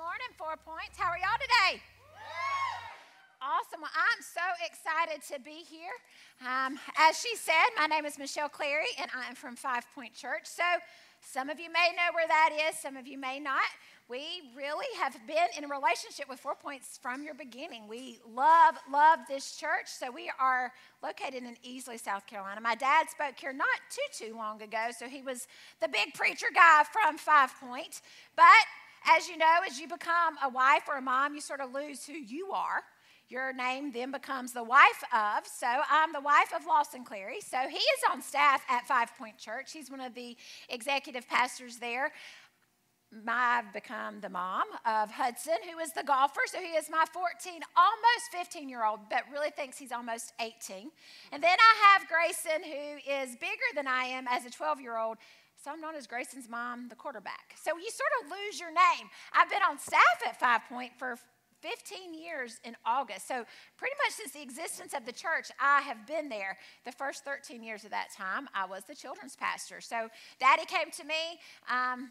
morning, Four Points. How are y'all today? Awesome. Well, I'm so excited to be here. Um, as she said, my name is Michelle Clary, and I'm from Five Point Church. So, some of you may know where that is, some of you may not. We really have been in a relationship with Four Points from your beginning. We love, love this church. So, we are located in Easley, South Carolina. My dad spoke here not too, too long ago, so he was the big preacher guy from Five Point. But as you know, as you become a wife or a mom, you sort of lose who you are. Your name then becomes the wife of. So I'm the wife of Lawson Clary. So he is on staff at Five Point Church. He's one of the executive pastors there. I've become the mom of Hudson, who is the golfer. So he is my 14, almost 15 year old, but really thinks he's almost 18. And then I have Grayson, who is bigger than I am as a 12 year old, so I'm known as Grayson's mom, the quarterback. So you sort of lose your name. I've been on staff at Five Point for 15 years in August. So, pretty much since the existence of the church, I have been there. The first 13 years of that time, I was the children's pastor. So, Daddy came to me. Um,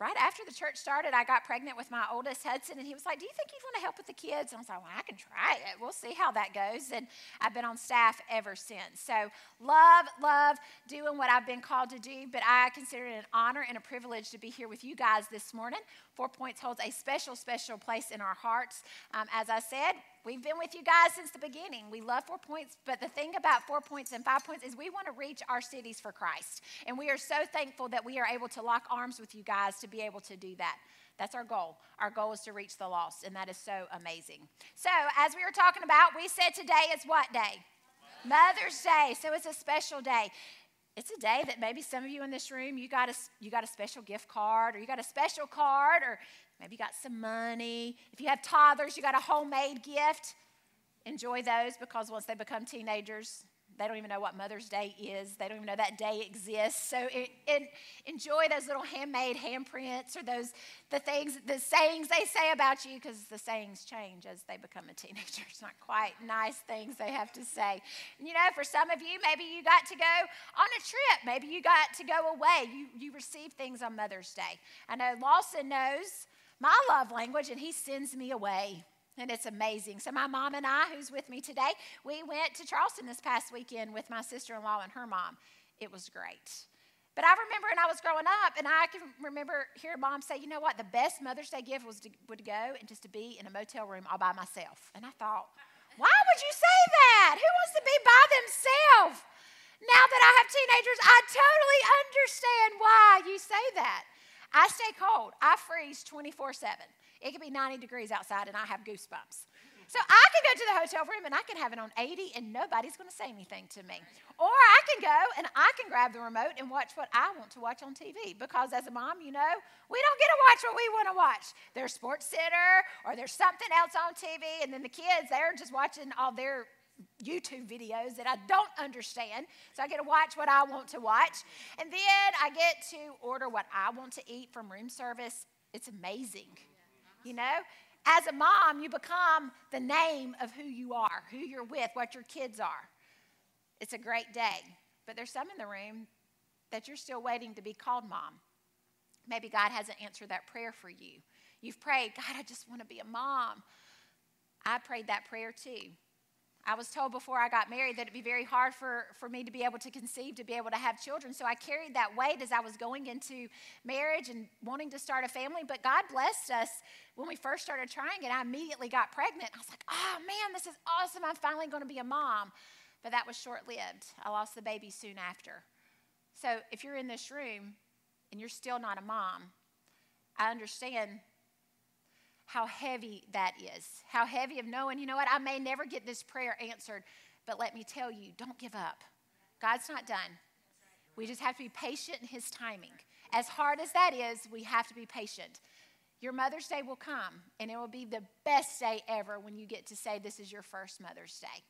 right after the church started, I got pregnant with my oldest Hudson, and he was like, Do you think you'd want to help with the kids? And I was like, Well, I can try it. We'll see how that goes. And I've been on staff ever since. So, love, love doing what I've been called to do, but I consider it an honor and a privilege to be here with you guys this morning. Four Points holds a special, special place in our hearts. Um, as I said, we've been with you guys since the beginning. We love Four Points, but the thing about Four Points and Five Points is we want to reach our cities for Christ. And we are so thankful that we are able to lock arms with you guys to be able to do that. That's our goal. Our goal is to reach the lost, and that is so amazing. So, as we were talking about, we said today is what day? Mother's Day. So, it's a special day it's a day that maybe some of you in this room you got a you got a special gift card or you got a special card or maybe you got some money. If you have toddlers you got a homemade gift. Enjoy those because once they become teenagers they don't even know what Mother's Day is. They don't even know that day exists. So it, it, enjoy those little handmade handprints or those the things, the sayings they say about you, because the sayings change as they become a teenager. It's not quite nice things they have to say. You know, for some of you, maybe you got to go on a trip. Maybe you got to go away. You you receive things on Mother's Day. I know Lawson knows my love language, and he sends me away and it's amazing. So, my mom and I, who's with me today, we went to Charleston this past weekend with my sister in law and her mom. It was great. But I remember when I was growing up, and I can remember hearing mom say, you know what, the best Mother's Day gift was to, would go and just to be in a motel room all by myself. And I thought, why would you say that? Who wants to be by themselves? Now that I have teenagers, I totally understand why you say that. I stay cold, I freeze 24 7. It could be 90 degrees outside and I have goosebumps. So I can go to the hotel room and I can have it on 80 and nobody's going to say anything to me. Or I can go and I can grab the remote and watch what I want to watch on TV because as a mom, you know, we don't get to watch what we want to watch. There's Sports Center or there's something else on TV and then the kids, they're just watching all their YouTube videos that I don't understand. So I get to watch what I want to watch. And then I get to order what I want to eat from room service. It's amazing. You know, as a mom, you become the name of who you are, who you're with, what your kids are. It's a great day. But there's some in the room that you're still waiting to be called mom. Maybe God hasn't answered that prayer for you. You've prayed, God, I just want to be a mom. I prayed that prayer too. I was told before I got married that it'd be very hard for, for me to be able to conceive, to be able to have children. So I carried that weight as I was going into marriage and wanting to start a family. But God blessed us when we first started trying it. I immediately got pregnant. I was like, oh man, this is awesome. I'm finally going to be a mom. But that was short lived. I lost the baby soon after. So if you're in this room and you're still not a mom, I understand how heavy that is. How heavy of knowing, you know what, I may never get this prayer answered, but let me tell you, don't give up. God's not done. We just have to be patient in His timing. As hard as that is, we have to be patient. Your Mother's Day will come, and it will be the best day ever when you get to say this is your first Mother's Day.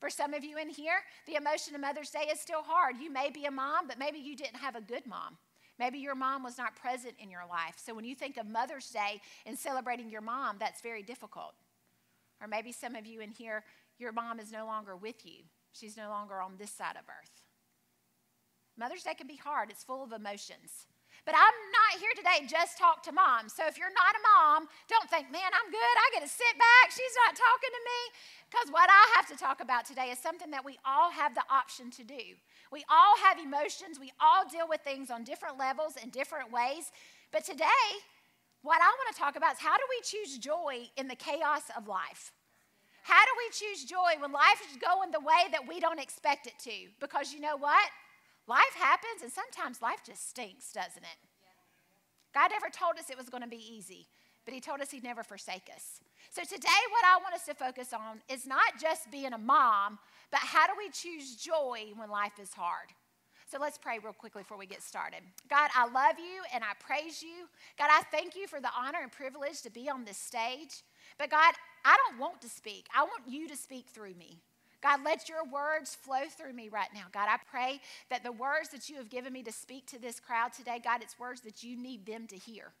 For some of you in here, the emotion of Mother's Day is still hard. You may be a mom, but maybe you didn't have a good mom. Maybe your mom was not present in your life. So when you think of Mother's Day and celebrating your mom, that's very difficult. Or maybe some of you in here, your mom is no longer with you, she's no longer on this side of earth. Mother's Day can be hard, it's full of emotions. But I'm not here today just talk to moms. So if you're not a mom, don't think, man, I'm good. I get to sit back. She's not talking to me. Because what I have to talk about today is something that we all have the option to do. We all have emotions. We all deal with things on different levels in different ways. But today, what I want to talk about is how do we choose joy in the chaos of life? How do we choose joy when life is going the way that we don't expect it to? Because you know what? Life happens, and sometimes life just stinks, doesn't it? God never told us it was going to be easy, but He told us He'd never forsake us. So today, what I want us to focus on is not just being a mom, but how do we choose joy when life is hard? So let's pray real quickly before we get started. God, I love you and I praise you. God, I thank you for the honor and privilege to be on this stage. But God, I don't want to speak, I want you to speak through me. God, let your words flow through me right now. God, I pray that the words that you have given me to speak to this crowd today, God, it's words that you need them to hear.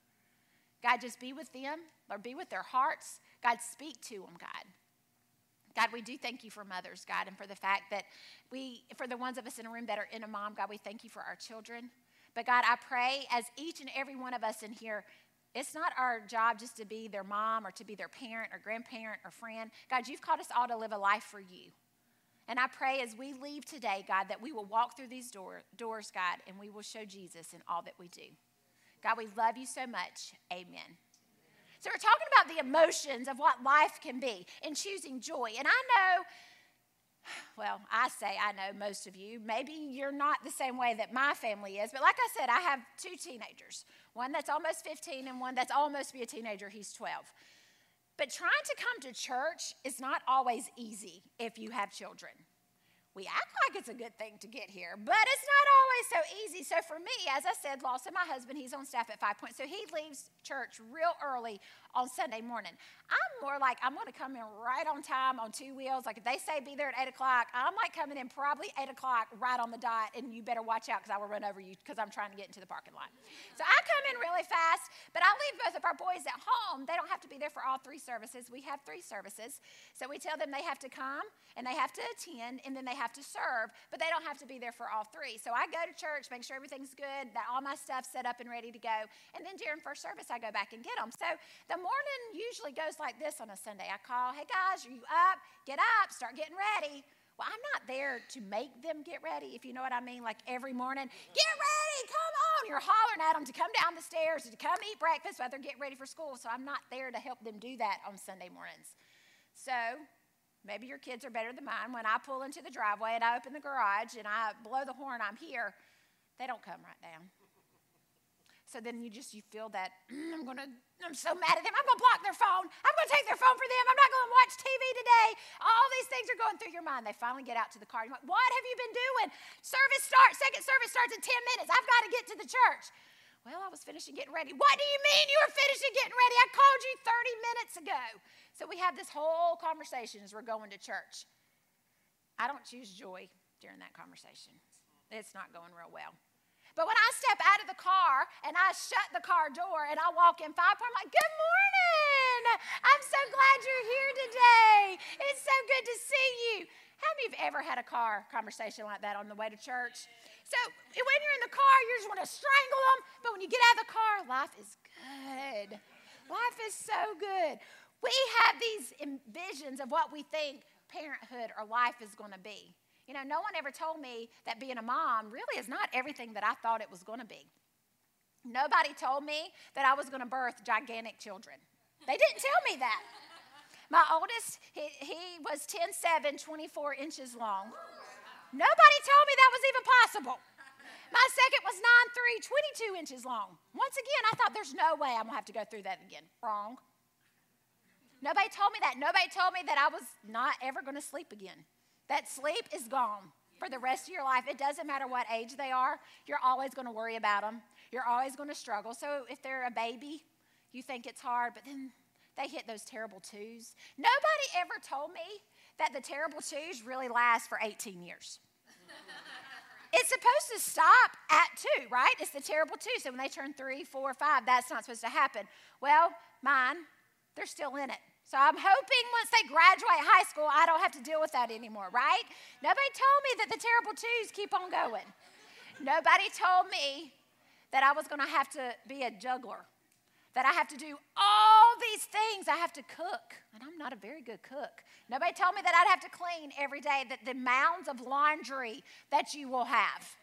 God, just be with them, or be with their hearts. God, speak to them, God. God, we do thank you for mothers, God, and for the fact that we, for the ones of us in a room that are in a mom, God, we thank you for our children. But God, I pray as each and every one of us in here, it's not our job just to be their mom or to be their parent or grandparent or friend. God, you've called us all to live a life for you. And I pray as we leave today, God, that we will walk through these door, doors, God, and we will show Jesus in all that we do. God, we love you so much. Amen. So, we're talking about the emotions of what life can be and choosing joy. And I know, well, I say I know most of you. Maybe you're not the same way that my family is, but like I said, I have two teenagers one that's almost 15 and one that's almost be a teenager. He's 12. But trying to come to church is not always easy if you have children. We act like it's a good thing to get here, but it's not always so easy. So for me, as I said, Lawson, my husband, he's on staff at Five Points, so he leaves church real early on Sunday morning. I'm more like, I'm going to come in right on time on two wheels. Like if they say be there at 8 o'clock, I'm like coming in probably 8 o'clock right on the dot, and you better watch out because I will run over you because I'm trying to get into the parking lot. So I come in really fast, but I leave both of our boys at home. They don't have to be there for all three services. We have three services. So we tell them they have to come and they have to attend and then they have to serve, but they don't have to be there for all three. So I go to church, make sure everything's good, that all my stuff's set up and ready to go. And then during first service, I go back and get them. So the morning usually goes like this on a Sunday. I call, hey guys, are you up? Get up, start getting ready. Well, I'm not there to make them get ready, if you know what I mean. Like every morning, get ready, come on. You're hollering at them to come down the stairs, to come eat breakfast while they're getting ready for school. So I'm not there to help them do that on Sunday mornings. So maybe your kids are better than mine. When I pull into the driveway and I open the garage and I blow the horn, I'm here, they don't come right down. So then you just you feel that mm, I'm gonna I'm so mad at them. I'm gonna block their phone. I'm gonna take their phone for them. I'm not gonna watch TV today. All these things are going through your mind. They finally get out to the car. You're like, what have you been doing? Service starts. Second service starts in 10 minutes. I've got to get to the church. Well, I was finishing getting ready. What do you mean you were finishing getting ready? I called you 30 minutes ago. So we have this whole conversation as we're going to church. I don't choose joy during that conversation. It's not going real well. But when I step out of the car and I shut the car door and I walk in five, I'm like, good morning. I'm so glad you're here today. It's so good to see you. How many of you have ever had a car conversation like that on the way to church? So when you're in the car, you just want to strangle them. But when you get out of the car, life is good. Life is so good. We have these visions of what we think parenthood or life is going to be. You know, no one ever told me that being a mom really is not everything that I thought it was going to be. Nobody told me that I was going to birth gigantic children. They didn't tell me that. My oldest, he, he was 10, 7, 24 inches long. Nobody told me that was even possible. My second was 9, 3, 22 inches long. Once again, I thought there's no way I'm going to have to go through that again. Wrong. Nobody told me that. Nobody told me that I was not ever going to sleep again. That sleep is gone for the rest of your life. It doesn't matter what age they are, you're always going to worry about them. You're always going to struggle. So if they're a baby, you think it's hard, but then they hit those terrible twos. Nobody ever told me that the terrible twos really last for 18 years. it's supposed to stop at two, right? It's the terrible two. So when they turn three, four, five, that's not supposed to happen. Well, mine, they're still in it. So I'm hoping once they graduate high school, I don't have to deal with that anymore, right? Nobody told me that the terrible twos keep on going. Nobody told me that I was going to have to be a juggler, that I have to do all these things. I have to cook, and I'm not a very good cook. Nobody told me that I'd have to clean every day, that the mounds of laundry that you will have.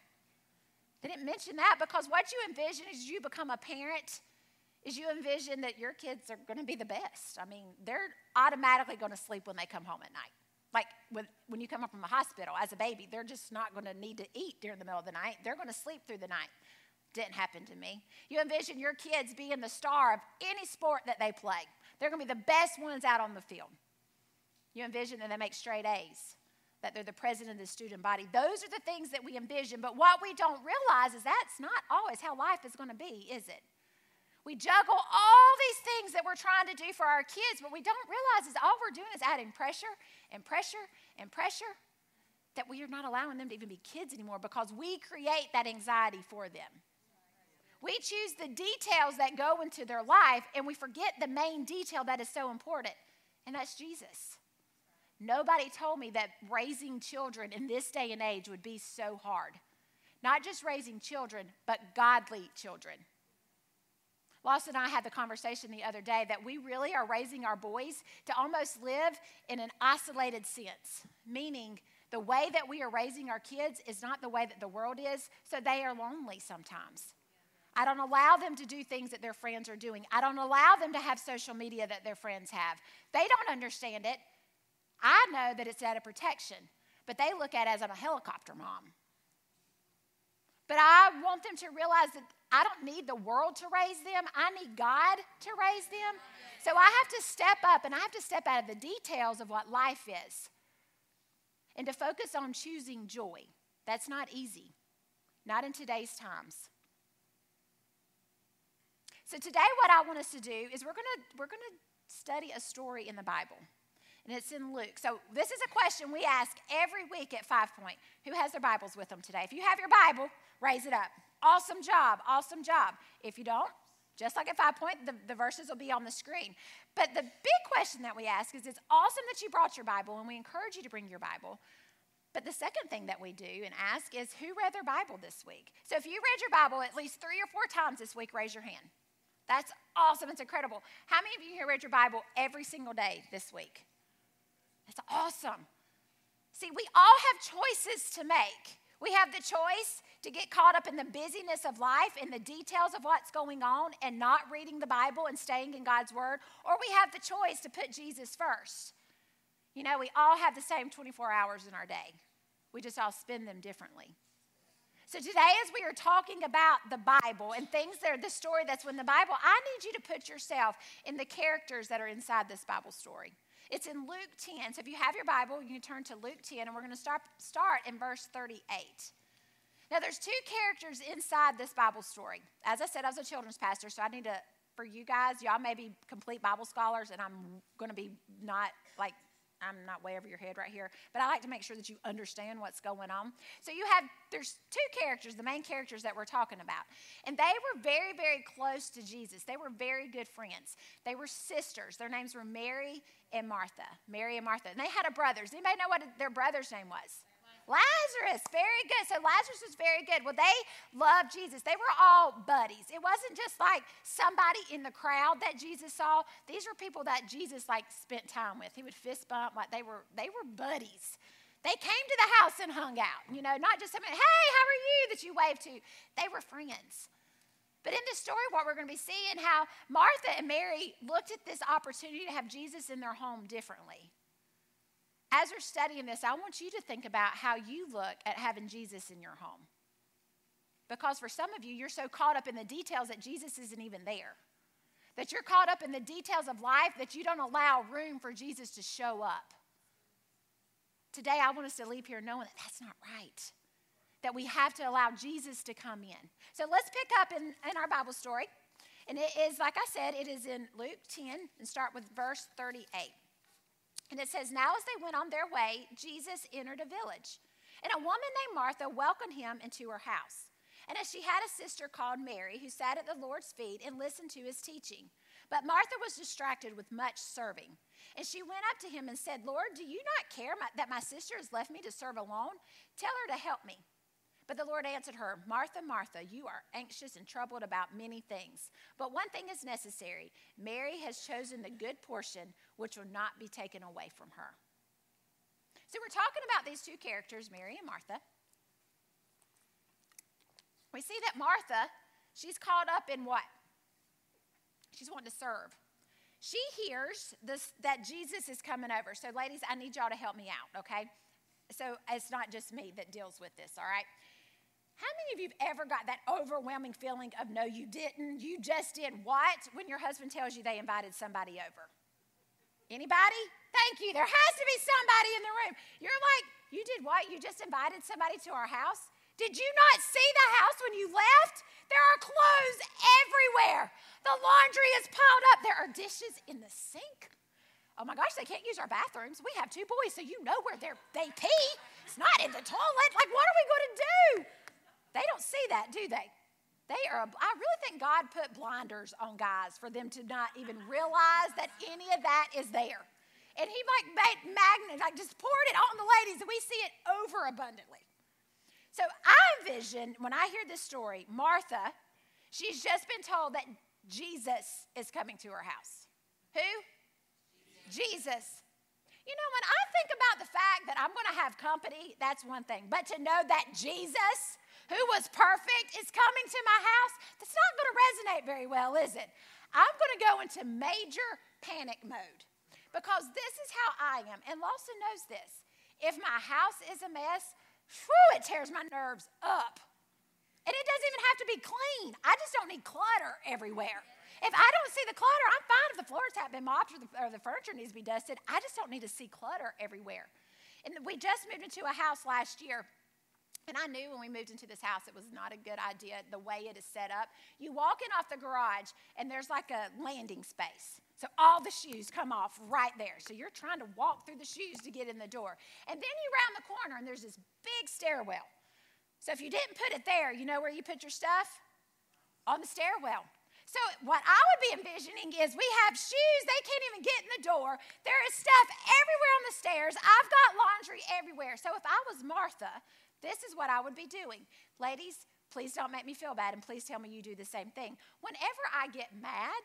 They didn't mention that because what you envision is you become a parent is you envision that your kids are going to be the best. I mean, they're automatically going to sleep when they come home at night. Like with, when you come up from the hospital as a baby, they're just not going to need to eat during the middle of the night. They're going to sleep through the night. Didn't happen to me. You envision your kids being the star of any sport that they play. They're going to be the best ones out on the field. You envision that they make straight A's, that they're the president of the student body. Those are the things that we envision. But what we don't realize is that's not always how life is going to be, is it? We juggle all these things that we're trying to do for our kids, but we don't realize is all we're doing is adding pressure and pressure and pressure that we are not allowing them to even be kids anymore because we create that anxiety for them. We choose the details that go into their life and we forget the main detail that is so important, and that's Jesus. Nobody told me that raising children in this day and age would be so hard. Not just raising children, but godly children. Lawson and I had the conversation the other day that we really are raising our boys to almost live in an isolated sense, meaning the way that we are raising our kids is not the way that the world is, so they are lonely sometimes. I don't allow them to do things that their friends are doing. I don't allow them to have social media that their friends have. They don't understand it. I know that it's out of protection, but they look at it as I'm a helicopter mom. But I want them to realize that I don't need the world to raise them, I need God to raise them. So I have to step up and I have to step out of the details of what life is and to focus on choosing joy. That's not easy, not in today's times. So today what I want us to do is we're going to we're going to study a story in the Bible. And it's in Luke. So this is a question we ask every week at Five Point. Who has their Bibles with them today? If you have your Bible, raise it up. Awesome job, awesome job. If you don't, just like at Five Point, the, the verses will be on the screen. But the big question that we ask is it's awesome that you brought your Bible, and we encourage you to bring your Bible. But the second thing that we do and ask is who read their Bible this week? So if you read your Bible at least three or four times this week, raise your hand. That's awesome. It's incredible. How many of you here read your Bible every single day this week? That's awesome. See, we all have choices to make. We have the choice to get caught up in the busyness of life and the details of what's going on and not reading the Bible and staying in God's Word, or we have the choice to put Jesus first. You know, we all have the same 24 hours in our day, we just all spend them differently. So, today, as we are talking about the Bible and things that are the story that's in the Bible, I need you to put yourself in the characters that are inside this Bible story. It's in Luke 10. So, if you have your Bible, you can turn to Luke 10, and we're going to start, start in verse 38. Now, there's two characters inside this Bible story. As I said, I was a children's pastor, so I need to, for you guys, y'all may be complete Bible scholars, and I'm going to be not like I'm not way over your head right here, but I like to make sure that you understand what's going on. So you have there's two characters, the main characters that we're talking about. And they were very very close to Jesus. They were very good friends. They were sisters. Their names were Mary and Martha. Mary and Martha. And they had a brother. Does anybody know what their brother's name was? Lazarus, very good. So Lazarus was very good. Well, they loved Jesus. They were all buddies. It wasn't just like somebody in the crowd that Jesus saw. These were people that Jesus like spent time with. He would fist bump. Like they were, they were buddies. They came to the house and hung out. You know, not just somebody, hey, how are you that you waved to. They were friends. But in this story, what we're going to be seeing how Martha and Mary looked at this opportunity to have Jesus in their home differently as we're studying this, I want you to think about how you look at having Jesus in your home. Because for some of you, you're so caught up in the details that Jesus isn't even there. That you're caught up in the details of life that you don't allow room for Jesus to show up. Today, I want us to leave here knowing that that's not right. That we have to allow Jesus to come in. So let's pick up in, in our Bible story. And it is, like I said, it is in Luke 10 and start with verse 38. And it says, Now as they went on their way, Jesus entered a village. And a woman named Martha welcomed him into her house. And as she had a sister called Mary, who sat at the Lord's feet and listened to his teaching. But Martha was distracted with much serving. And she went up to him and said, Lord, do you not care my, that my sister has left me to serve alone? Tell her to help me. But the Lord answered her, Martha, Martha, you are anxious and troubled about many things. But one thing is necessary Mary has chosen the good portion, which will not be taken away from her. So we're talking about these two characters, Mary and Martha. We see that Martha, she's caught up in what? She's wanting to serve. She hears this, that Jesus is coming over. So, ladies, I need y'all to help me out, okay? So, it's not just me that deals with this, all right? How many of you have ever got that overwhelming feeling of no, you didn't, you just did what when your husband tells you they invited somebody over? Anybody? Thank you. There has to be somebody in the room. You're like, you did what? You just invited somebody to our house? Did you not see the house when you left? There are clothes everywhere. The laundry is piled up. There are dishes in the sink. Oh my gosh, they can't use our bathrooms. We have two boys, so you know where they pee. It's not in the toilet. Like, what are we going to do? They don't see that, do they? They are, I really think God put blinders on guys for them to not even realize that any of that is there. And He like magnet, like just poured it on the ladies, and we see it over abundantly. So I envision, when I hear this story, Martha, she's just been told that Jesus is coming to her house. Who? Jesus. Jesus. You know, when I think about the fact that I'm going to have company, that's one thing. But to know that Jesus who was perfect is coming to my house, that's not going to resonate very well, is it? I'm going to go into major panic mode because this is how I am. And Lawson knows this. If my house is a mess, whew, it tears my nerves up. And it doesn't even have to be clean. I just don't need clutter everywhere. If I don't see the clutter, I'm fine if the floors have been mopped or the, or the furniture needs to be dusted. I just don't need to see clutter everywhere. And we just moved into a house last year and I knew when we moved into this house, it was not a good idea the way it is set up. You walk in off the garage, and there's like a landing space. So all the shoes come off right there. So you're trying to walk through the shoes to get in the door. And then you round the corner, and there's this big stairwell. So if you didn't put it there, you know where you put your stuff? On the stairwell. So, what I would be envisioning is we have shoes, they can't even get in the door. There is stuff everywhere on the stairs. I've got laundry everywhere. So, if I was Martha, this is what I would be doing. Ladies, please don't make me feel bad, and please tell me you do the same thing. Whenever I get mad,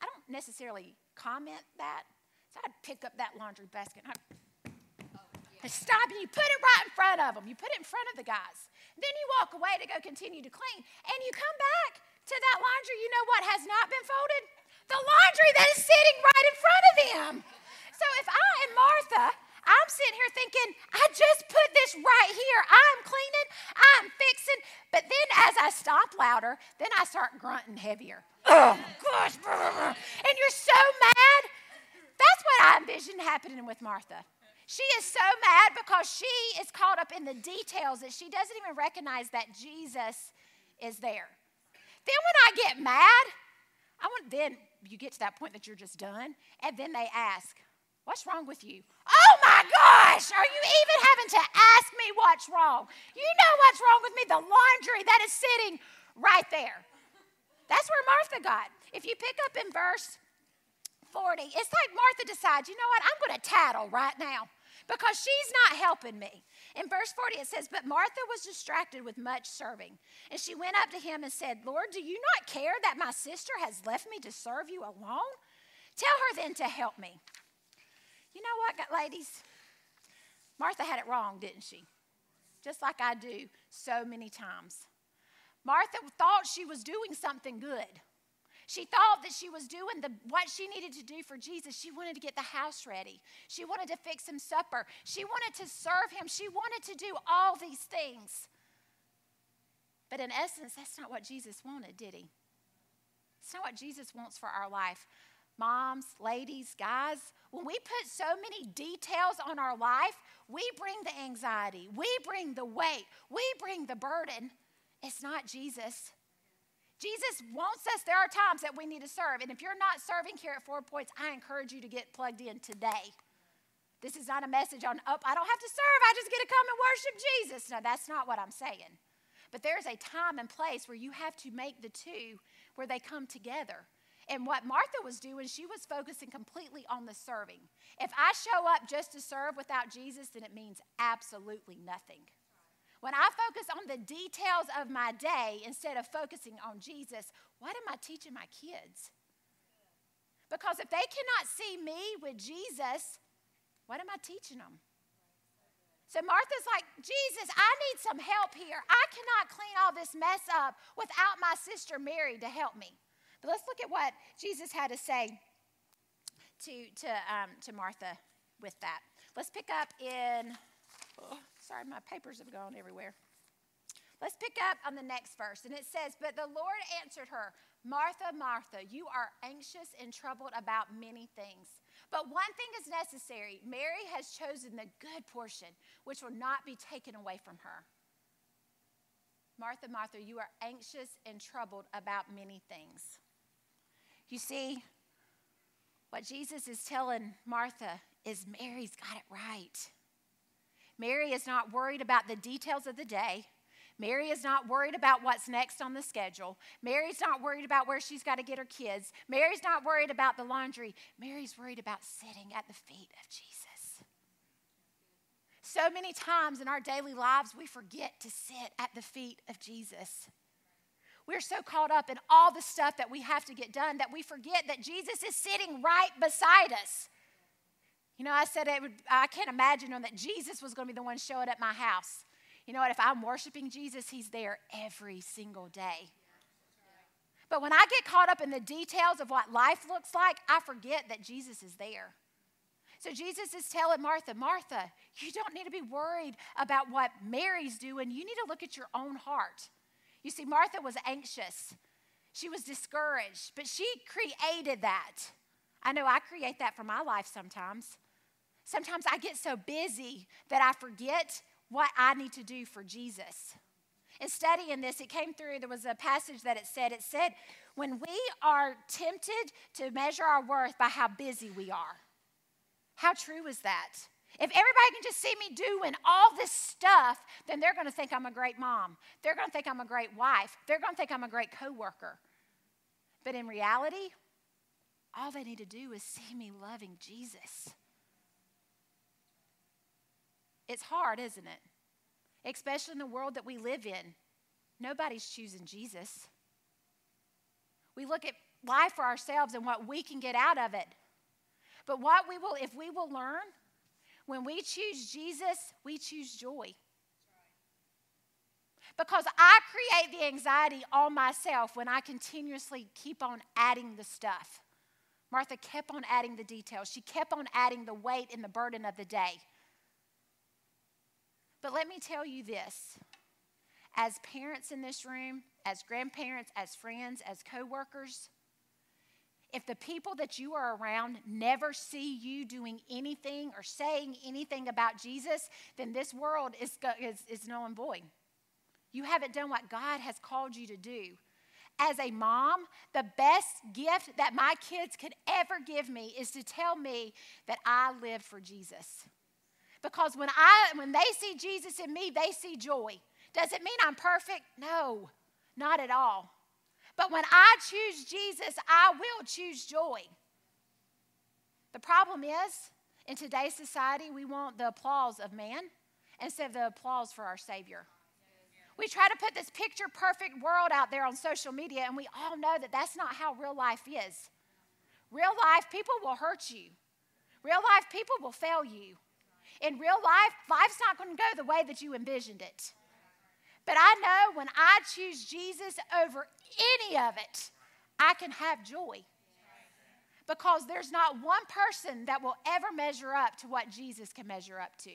I don't necessarily comment that. So I'd pick up that laundry basket and I'd oh, stop and you put it right in front of them. You put it in front of the guys. Then you walk away to go continue to clean, and you come back to that laundry. You know what has not been folded? The laundry that is sitting right in front of them. So if I am Martha, I'm sitting here thinking, I just put this right here. I'm cleaning, I'm fixing. But then as I stop louder, then I start grunting heavier. Oh, gosh. And you're so mad. That's what I envisioned happening with Martha. She is so mad because she is caught up in the details that she doesn't even recognize that Jesus is there. Then when I get mad, I want then you get to that point that you're just done, and then they ask, What's wrong with you? Oh my gosh, are you even having to ask me what's wrong? You know what's wrong with me the laundry that is sitting right there. That's where Martha got. If you pick up in verse 40, it's like Martha decides, you know what, I'm going to tattle right now because she's not helping me. In verse 40, it says, But Martha was distracted with much serving. And she went up to him and said, Lord, do you not care that my sister has left me to serve you alone? Tell her then to help me. You know what, ladies? Martha had it wrong, didn't she? Just like I do so many times. Martha thought she was doing something good. She thought that she was doing the, what she needed to do for Jesus. She wanted to get the house ready. She wanted to fix him supper. She wanted to serve him. She wanted to do all these things. But in essence, that's not what Jesus wanted, did he? It's not what Jesus wants for our life moms, ladies, guys, when we put so many details on our life, we bring the anxiety, we bring the weight, we bring the burden. It's not Jesus. Jesus wants us, there are times that we need to serve. And if you're not serving here at Four Points, I encourage you to get plugged in today. This is not a message on, oh, I don't have to serve, I just get to come and worship Jesus. No, that's not what I'm saying. But there's a time and place where you have to make the two where they come together. And what Martha was doing, she was focusing completely on the serving. If I show up just to serve without Jesus, then it means absolutely nothing. when I focus on the details of my day instead of focusing on Jesus, what am I teaching my kids? Because if they cannot see me with Jesus, what am I teaching them? So Martha's like, Jesus, I need some help here. I cannot clean all this mess up without my sister Mary to help me. But let's look at what Jesus had to say to, to, um, to Martha with that. Let's pick up in, oh, sorry, my papers have gone everywhere. Let's pick up on the next verse. And it says, But the Lord answered her, Martha, Martha, you are anxious and troubled about many things. But one thing is necessary Mary has chosen the good portion, which will not be taken away from her. Martha, Martha, you are anxious and troubled about many things. You see, what Jesus is telling Martha is Mary's got it right. Mary is not worried about the details of the day. Mary is not worried about what's next on the schedule. Mary's not worried about where she's got to get her kids. Mary's not worried about the laundry. Mary's worried about sitting at the feet of Jesus. So many times in our daily lives, we forget to sit at the feet of Jesus. We're so caught up in all the stuff that we have to get done that we forget that Jesus is sitting right beside us. You know, I said it would, I can't imagine that Jesus was going to be the one showing up at my house. You know what? If I'm worshiping Jesus, He's there every single day. But when I get caught up in the details of what life looks like, I forget that Jesus is there. So Jesus is telling Martha, Martha, you don't need to be worried about what Mary's doing. You need to look at your own heart. You see, Martha was anxious, she was discouraged, but she created that. I know I create that for my life sometimes. Sometimes I get so busy that I forget what I need to do for Jesus. In studying this, it came through, there was a passage that it said, it said, when we are tempted to measure our worth by how busy we are. How true is that? If everybody can just see me doing all this stuff, then they're going to think I'm a great mom. They're going to think I'm a great wife. They're going to think I'm a great coworker. But in reality, all they need to do is see me loving Jesus. It's hard, isn't it? Especially in the world that we live in. Nobody's choosing Jesus. We look at life for ourselves and what we can get out of it. But what we will, if we will learn, when we choose Jesus, we choose joy. Because I create the anxiety on myself when I continuously keep on adding the stuff. Martha kept on adding the details. She kept on adding the weight and the burden of the day. But let me tell you this as parents in this room, as grandparents, as friends, as coworkers, if the people that you are around never see you doing anything or saying anything about Jesus, then this world is, is, is null and void. You haven't done what God has called you to do. As a mom, the best gift that my kids could ever give me is to tell me that I lived for Jesus. Because when, I, when they see Jesus in me, they see joy. Does it mean I'm perfect? No, not at all. But when I choose Jesus, I will choose joy. The problem is, in today's society, we want the applause of man instead of the applause for our Savior. We try to put this picture perfect world out there on social media, and we all know that that's not how real life is. Real life, people will hurt you. Real life, people will fail you. In real life, life's not going to go the way that you envisioned it. But I know when I choose Jesus over any of it, I can have joy. Because there's not one person that will ever measure up to what Jesus can measure up to.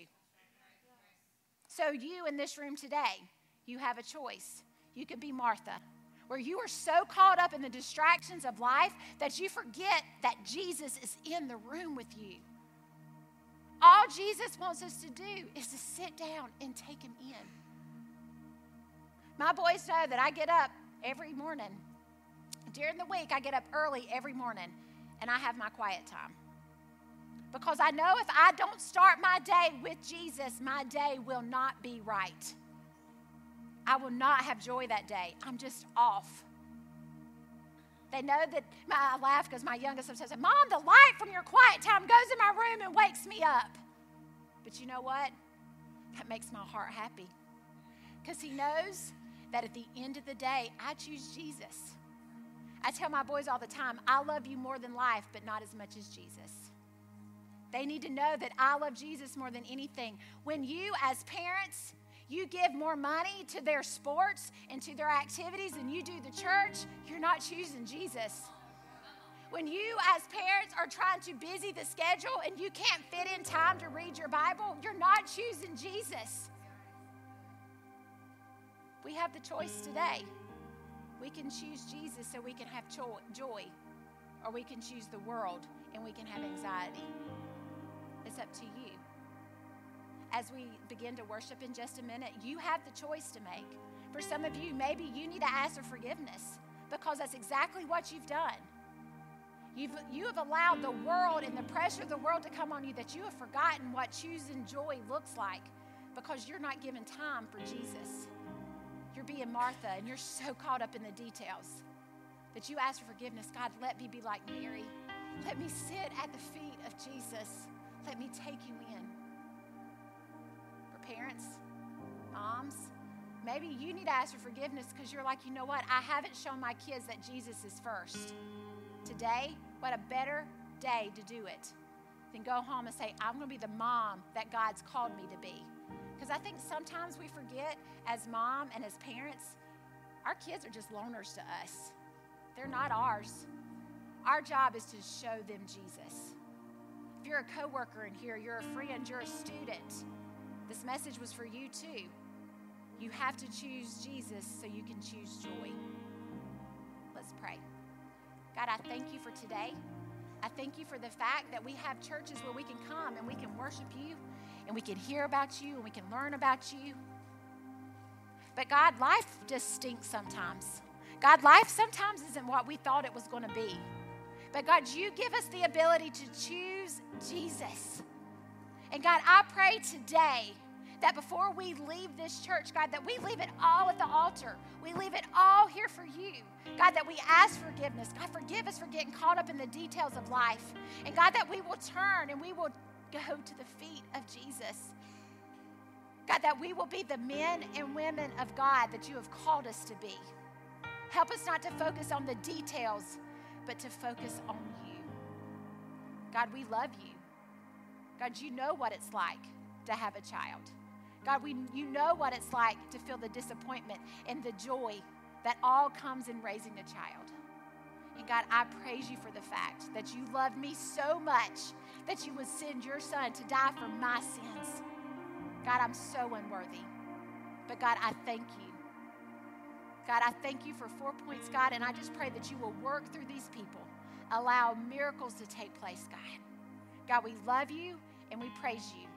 So, you in this room today, you have a choice. You could be Martha, where you are so caught up in the distractions of life that you forget that Jesus is in the room with you. All Jesus wants us to do is to sit down and take him in. My boys know that I get up every morning. During the week, I get up early every morning and I have my quiet time. Because I know if I don't start my day with Jesus, my day will not be right. I will not have joy that day. I'm just off. They know that I laugh because my youngest sometimes says, Mom, the light from your quiet time goes in my room and wakes me up. But you know what? That makes my heart happy because He knows that at the end of the day, I choose Jesus. I tell my boys all the time, I love you more than life, but not as much as Jesus. They need to know that I love Jesus more than anything. When you, as parents, you give more money to their sports and to their activities than you do the church, you're not choosing Jesus. When you, as parents, are trying to busy the schedule and you can't fit in time to read your Bible, you're not choosing Jesus. We have the choice today. We can choose Jesus so we can have joy, or we can choose the world and we can have anxiety. It's up to you. As we begin to worship in just a minute, you have the choice to make. For some of you, maybe you need to ask for forgiveness because that's exactly what you've done. You've, you have allowed the world and the pressure of the world to come on you that you have forgotten what choosing joy looks like because you're not giving time for Jesus. You're being Martha and you're so caught up in the details that you ask for forgiveness. God, let me be like Mary. Let me sit at the feet of Jesus. Let me take you in. For parents, moms, maybe you need to ask for forgiveness because you're like, you know what? I haven't shown my kids that Jesus is first. Today, what a better day to do it than go home and say, I'm going to be the mom that God's called me to be. Because I think sometimes we forget as mom and as parents, our kids are just loaners to us. They're not ours. Our job is to show them Jesus. If you're a coworker in here, you're a friend, you're a student, this message was for you too. You have to choose Jesus so you can choose joy. Let's pray. God, I thank you for today. I thank you for the fact that we have churches where we can come and we can worship you and we can hear about you and we can learn about you. But God, life just stinks sometimes. God, life sometimes isn't what we thought it was going to be. But God, you give us the ability to choose Jesus. And God, I pray today that before we leave this church, God, that we leave it all at the altar. We leave it all here for you. God, that we ask forgiveness. God, forgive us for getting caught up in the details of life. And God, that we will turn and we will go to the feet of Jesus. God, that we will be the men and women of God that you have called us to be. Help us not to focus on the details, but to focus on you. God, we love you. God, you know what it's like to have a child. God, we, you know what it's like to feel the disappointment and the joy that all comes in raising a child. And God, I praise you for the fact that you love me so much that you would send your son to die for my sins. God, I'm so unworthy. But God, I thank you. God, I thank you for four points, God, and I just pray that you will work through these people. Allow miracles to take place, God. God, we love you and we praise you.